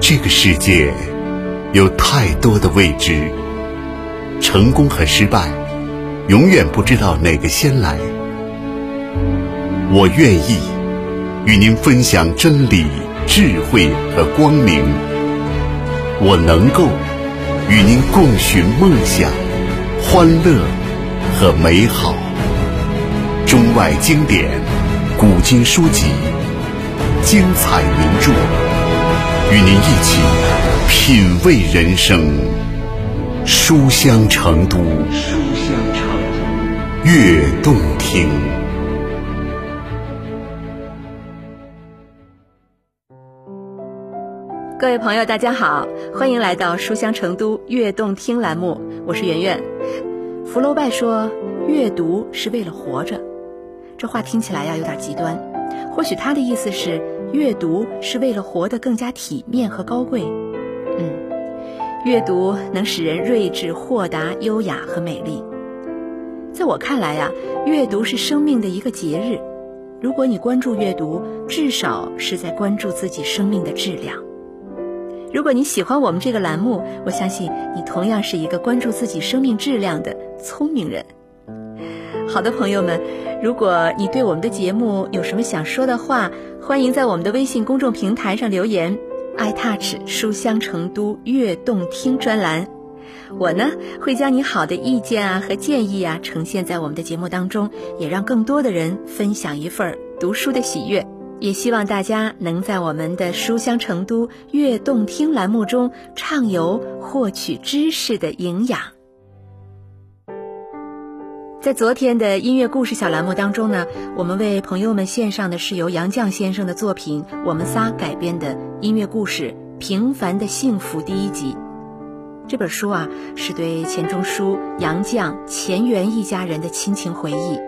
这个世界有太多的未知，成功和失败，永远不知道哪个先来。我愿意与您分享真理、智慧和光明。我能够与您共寻梦想、欢乐和美好。中外经典、古今书籍、精彩名著，与您一起品味人生。书香成都，书香成都，悦动听。各位朋友，大家好，欢迎来到书香成都悦动听栏目，我是圆圆。福楼拜说，阅读是为了活着。这话听起来呀有点极端，或许他的意思是阅读是为了活得更加体面和高贵。嗯，阅读能使人睿智、豁达、优雅和美丽。在我看来呀，阅读是生命的一个节日。如果你关注阅读，至少是在关注自己生命的质量。如果你喜欢我们这个栏目，我相信你同样是一个关注自己生命质量的聪明人。好的，朋友们，如果你对我们的节目有什么想说的话，欢迎在我们的微信公众平台上留言，“iTouch 书香成都悦动听”专栏，我呢会将你好的意见啊和建议啊呈现在我们的节目当中，也让更多的人分享一份读书的喜悦。也希望大家能在我们的“书香成都悦动听”栏目中畅游，获取知识的营养。在昨天的音乐故事小栏目当中呢，我们为朋友们献上的是由杨绛先生的作品《我们仨》改编的音乐故事《平凡的幸福》第一集。这本书啊，是对钱钟书、杨绛、钱媛一家人的亲情回忆，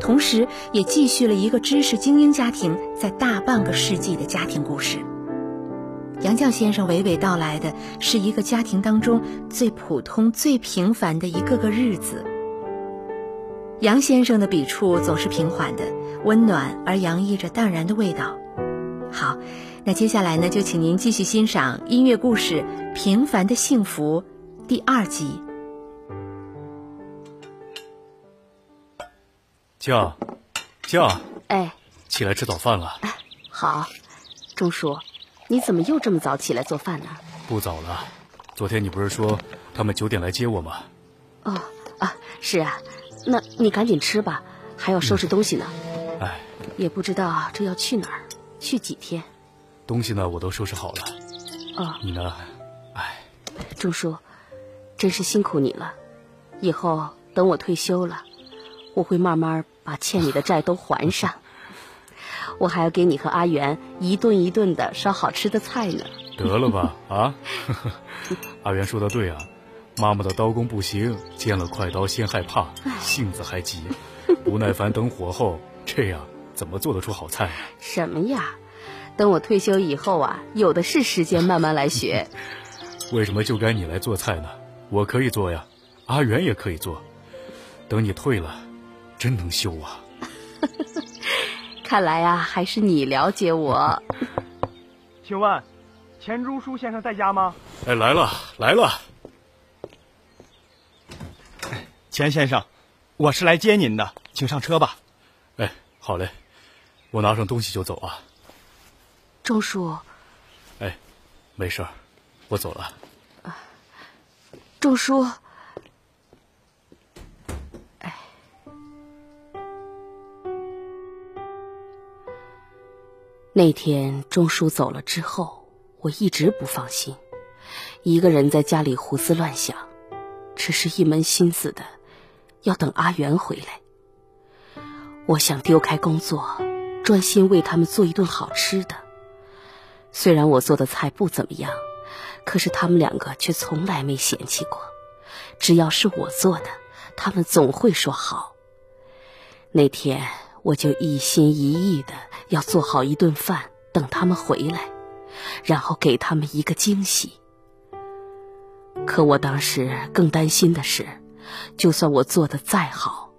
同时也继续了一个知识精英家庭在大半个世纪的家庭故事。杨绛先生娓娓道来的是一个家庭当中最普通、最平凡的一个个日子。杨先生的笔触总是平缓的，温暖而洋溢着淡然的味道。好，那接下来呢，就请您继续欣赏音乐故事《平凡的幸福》第二集。叫，叫，哎，起来吃早饭了。好，钟叔，你怎么又这么早起来做饭呢？不早了，昨天你不是说他们九点来接我吗？哦，啊，是啊。那你赶紧吃吧，还要收拾东西呢。哎，也不知道这要去哪儿，去几天。东西呢，我都收拾好了。哦，你呢？哎，钟叔，真是辛苦你了。以后等我退休了，我会慢慢把欠你的债都还上。我还要给你和阿元一顿一顿的烧好吃的菜呢。得了吧，啊！阿元说的对啊。妈妈的刀工不行，见了快刀先害怕，性子还急，不耐烦等火候，这样怎么做得出好菜？什么呀？等我退休以后啊，有的是时间慢慢来学。为什么就该你来做菜呢？我可以做呀，阿元也可以做。等你退了，真能修啊！看来啊，还是你了解我。请问，钱钟书先生在家吗？哎，来了，来了。钱先生，我是来接您的，请上车吧。哎，好嘞，我拿上东西就走啊。钟叔，哎，没事儿，我走了。啊，钟叔，哎，那天钟叔走了之后，我一直不放心，一个人在家里胡思乱想，只是一门心思的。要等阿元回来，我想丢开工作，专心为他们做一顿好吃的。虽然我做的菜不怎么样，可是他们两个却从来没嫌弃过。只要是我做的，他们总会说好。那天我就一心一意的要做好一顿饭，等他们回来，然后给他们一个惊喜。可我当时更担心的是。就算我做的再好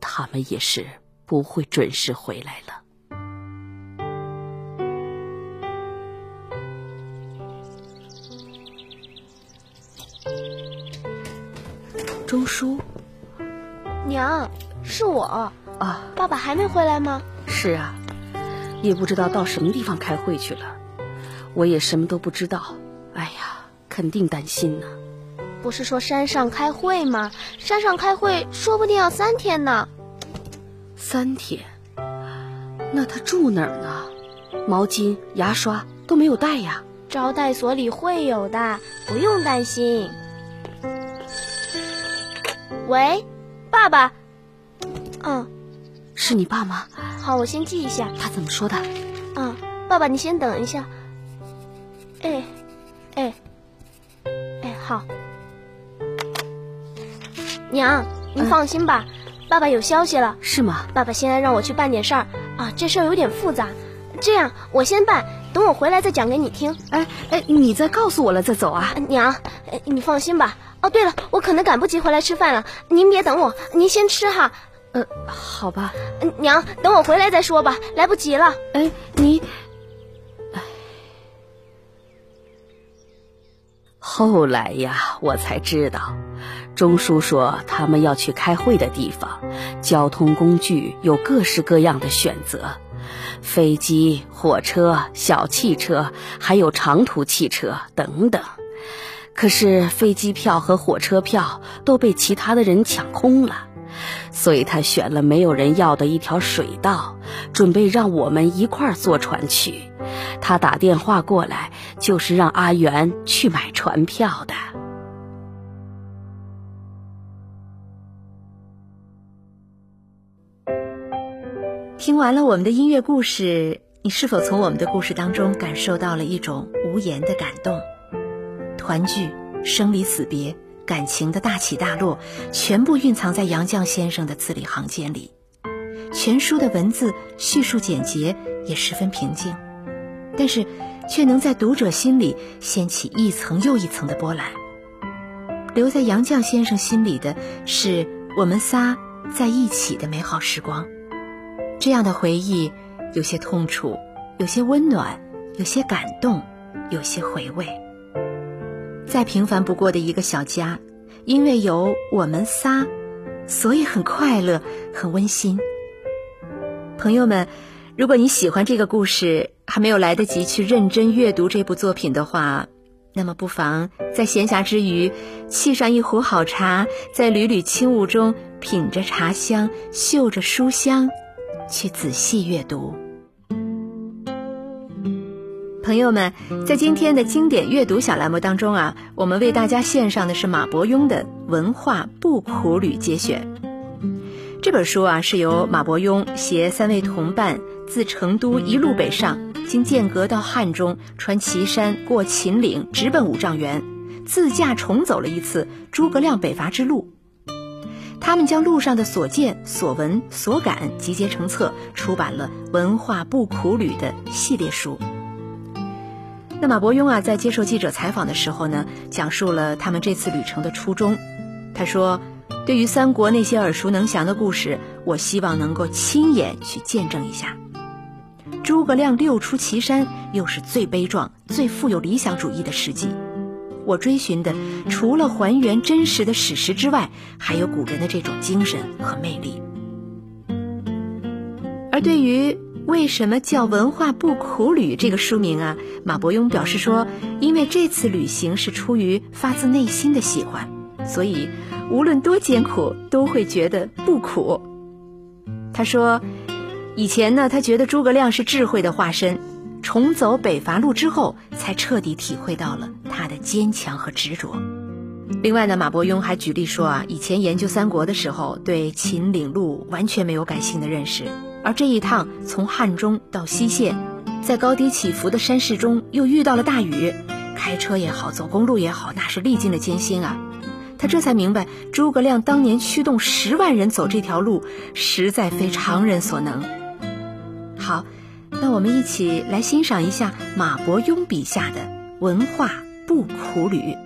他们也是不会准时回来了。周叔。娘是我啊。爸爸还没回来吗？是啊也不知道到什么地方开会去了。我也什么都不知道。哎呀肯定担心呐不是说山上开会吗？山上开会说不定要三天呢。三天？那他住哪儿呢？毛巾、牙刷都没有带呀。招待所里会有的，不用担心。喂，爸爸。嗯，是你爸吗？好，我先记一下。他怎么说的？嗯，爸爸，你先等一下。哎，哎，哎，好。娘，您放心吧，爸爸有消息了。是吗？爸爸现在让我去办点事儿啊，这事儿有点复杂。这样，我先办，等我回来再讲给你听。哎哎，你再告诉我了再走啊，娘，你放心吧。哦，对了，我可能赶不及回来吃饭了，您别等我，您先吃哈。呃，好吧。娘，等我回来再说吧，来不及了。哎，你，哎，后来呀，我才知道。钟叔说，他们要去开会的地方，交通工具有各式各样的选择，飞机、火车、小汽车，还有长途汽车等等。可是飞机票和火车票都被其他的人抢空了，所以他选了没有人要的一条水道，准备让我们一块儿坐船去。他打电话过来，就是让阿元去买船票的。听完了我们的音乐故事，你是否从我们的故事当中感受到了一种无言的感动？团聚、生离死别、感情的大起大落，全部蕴藏在杨绛先生的字里行间里。全书的文字叙述简洁，也十分平静，但是却能在读者心里掀起一层又一层的波澜。留在杨绛先生心里的是我们仨在一起的美好时光。这样的回忆，有些痛楚，有些温暖，有些感动，有些回味。再平凡不过的一个小家，因为有我们仨，所以很快乐，很温馨。朋友们，如果你喜欢这个故事，还没有来得及去认真阅读这部作品的话，那么不妨在闲暇之余，沏上一壶好茶，在缕缕轻雾中品着茶香，嗅着书香。去仔细阅读，朋友们，在今天的经典阅读小栏目当中啊，我们为大家献上的是马伯庸的《文化不苦旅》节选。这本书啊，是由马伯庸携三位同伴自成都一路北上，经剑阁到汉中，穿岐山过秦岭，直奔五丈原，自驾重走了一次诸葛亮北伐之路。他们将路上的所见所闻所感集结成册，出版了《文化不苦旅》的系列书。那马伯庸啊，在接受记者采访的时候呢，讲述了他们这次旅程的初衷。他说：“对于三国那些耳熟能详的故事，我希望能够亲眼去见证一下。诸葛亮六出祁山，又是最悲壮、最富有理想主义的事迹。”我追寻的，除了还原真实的史实之外，还有古人的这种精神和魅力。而对于为什么叫“文化不苦旅”这个书名啊，马伯庸表示说，因为这次旅行是出于发自内心的喜欢，所以无论多艰苦，都会觉得不苦。他说，以前呢，他觉得诸葛亮是智慧的化身。重走北伐路之后，才彻底体会到了他的坚强和执着。另外呢，马伯庸还举例说啊，以前研究三国的时候，对秦岭路完全没有感性的认识，而这一趟从汉中到西线，在高低起伏的山势中又遇到了大雨，开车也好，走公路也好，那是历尽了艰辛啊。他这才明白，诸葛亮当年驱动十万人走这条路，实在非常人所能。好。那我们一起来欣赏一下马伯庸笔下的文化不苦旅。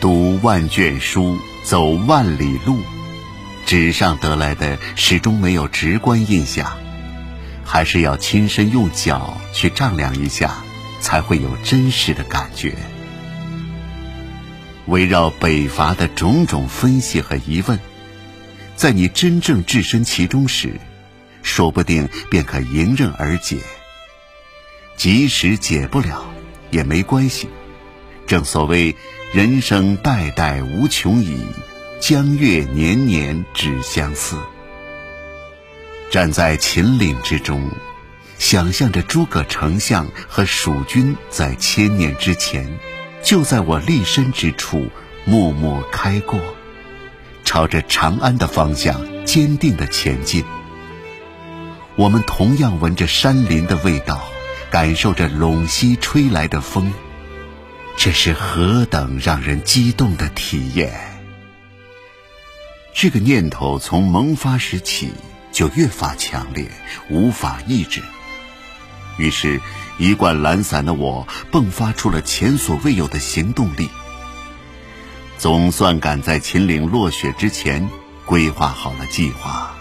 读万卷书，走万里路，纸上得来的始终没有直观印象，还是要亲身用脚去丈量一下，才会有真实的感觉。围绕北伐的种种分析和疑问，在你真正置身其中时，说不定便可迎刃而解。即使解不了，也没关系。正所谓“人生代代无穷已，江月年年只相似”。站在秦岭之中，想象着诸葛丞相和蜀军在千年之前，就在我立身之处默默开过，朝着长安的方向坚定地前进。我们同样闻着山林的味道。感受着陇西吹来的风，这是何等让人激动的体验！这个念头从萌发时起就越发强烈，无法抑制。于是，一贯懒散的我迸发出了前所未有的行动力。总算赶在秦岭落雪之前，规划好了计划，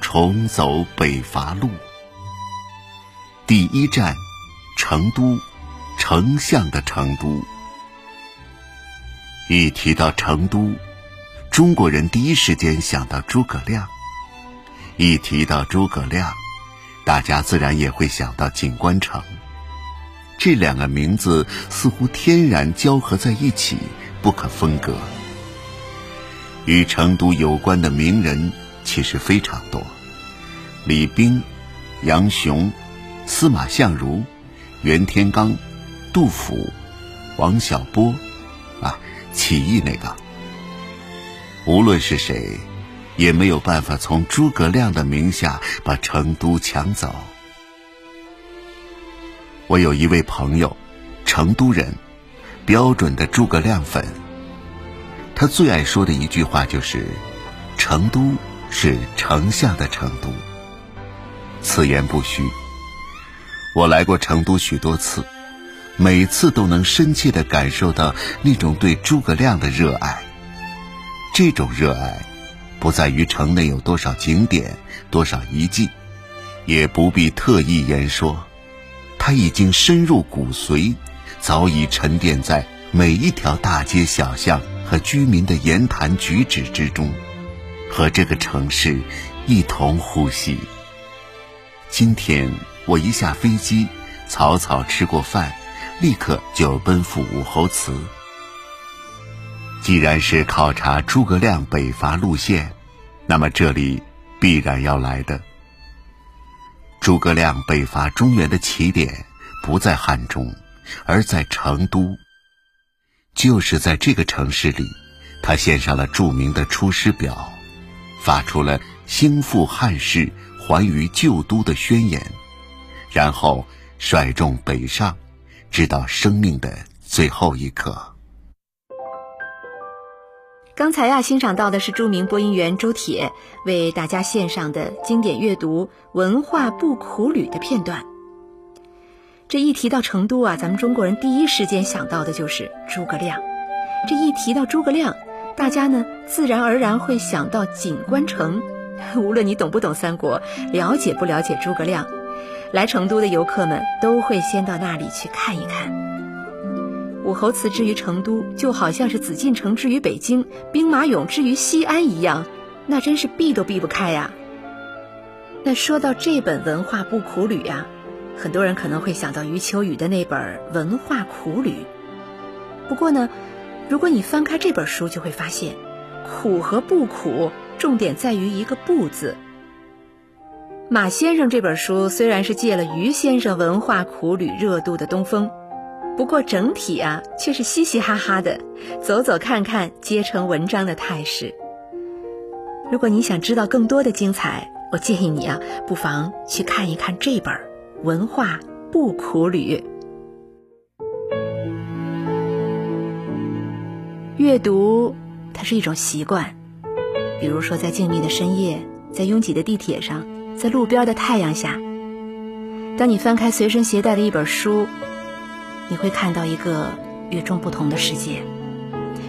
重走北伐路。第一站，成都，丞相的成都。一提到成都，中国人第一时间想到诸葛亮。一提到诸葛亮，大家自然也会想到锦官城。这两个名字似乎天然交合在一起，不可分割。与成都有关的名人其实非常多，李冰、杨雄。司马相如、袁天罡、杜甫、王小波，啊，起义那个。无论是谁，也没有办法从诸葛亮的名下把成都抢走。我有一位朋友，成都人，标准的诸葛亮粉。他最爱说的一句话就是：“成都是丞相的成都。”此言不虚。我来过成都许多次，每次都能深切地感受到那种对诸葛亮的热爱。这种热爱，不在于城内有多少景点、多少遗迹，也不必特意言说，它已经深入骨髓，早已沉淀在每一条大街小巷和居民的言谈举止之中，和这个城市一同呼吸。今天。我一下飞机，草草吃过饭，立刻就奔赴武侯祠。既然是考察诸葛亮北伐路线，那么这里必然要来的。诸葛亮北伐中原的起点不在汉中，而在成都。就是在这个城市里，他献上了著名的《出师表》，发出了兴复汉室、还于旧都的宣言。然后率众北上，直到生命的最后一刻。刚才呀，欣赏到的是著名播音员周铁为大家献上的经典阅读《文化不苦旅》的片段。这一提到成都啊，咱们中国人第一时间想到的就是诸葛亮。这一提到诸葛亮，大家呢自然而然会想到锦官城。无论你懂不懂三国，了解不了解诸葛亮。来成都的游客们都会先到那里去看一看。武侯祠之于成都，就好像是紫禁城之于北京、兵马俑之于西安一样，那真是避都避不开呀。那说到这本文化不苦旅啊，很多人可能会想到余秋雨的那本《文化苦旅》。不过呢，如果你翻开这本书，就会发现，苦和不苦，重点在于一个“不”字。马先生这本书虽然是借了余先生文化苦旅热度的东风，不过整体啊却是嘻嘻哈哈的，走走看看皆成文章的态势。如果你想知道更多的精彩，我建议你啊不妨去看一看这本《文化不苦旅》。阅读它是一种习惯，比如说在静谧的深夜，在拥挤的地铁上。在路边的太阳下，当你翻开随身携带的一本书，你会看到一个与众不同的世界，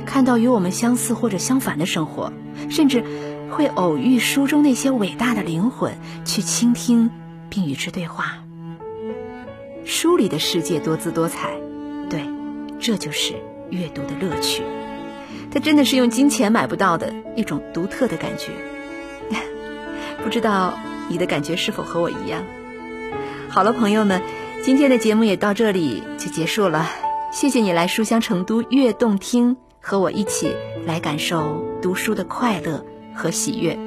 看到与我们相似或者相反的生活，甚至会偶遇书中那些伟大的灵魂，去倾听并与之对话。书里的世界多姿多彩。对，这就是阅读的乐趣。它真的是用金钱买不到的一种独特的感觉。不知道你的感觉是否和我一样？好了，朋友们，今天的节目也到这里就结束了。谢谢你来书香成都悦动听，和我一起来感受读书的快乐和喜悦。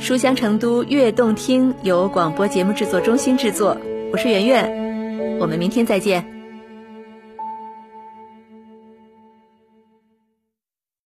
书香成都悦动听由广播节目制作中心制作，我是圆圆，我们明天再见。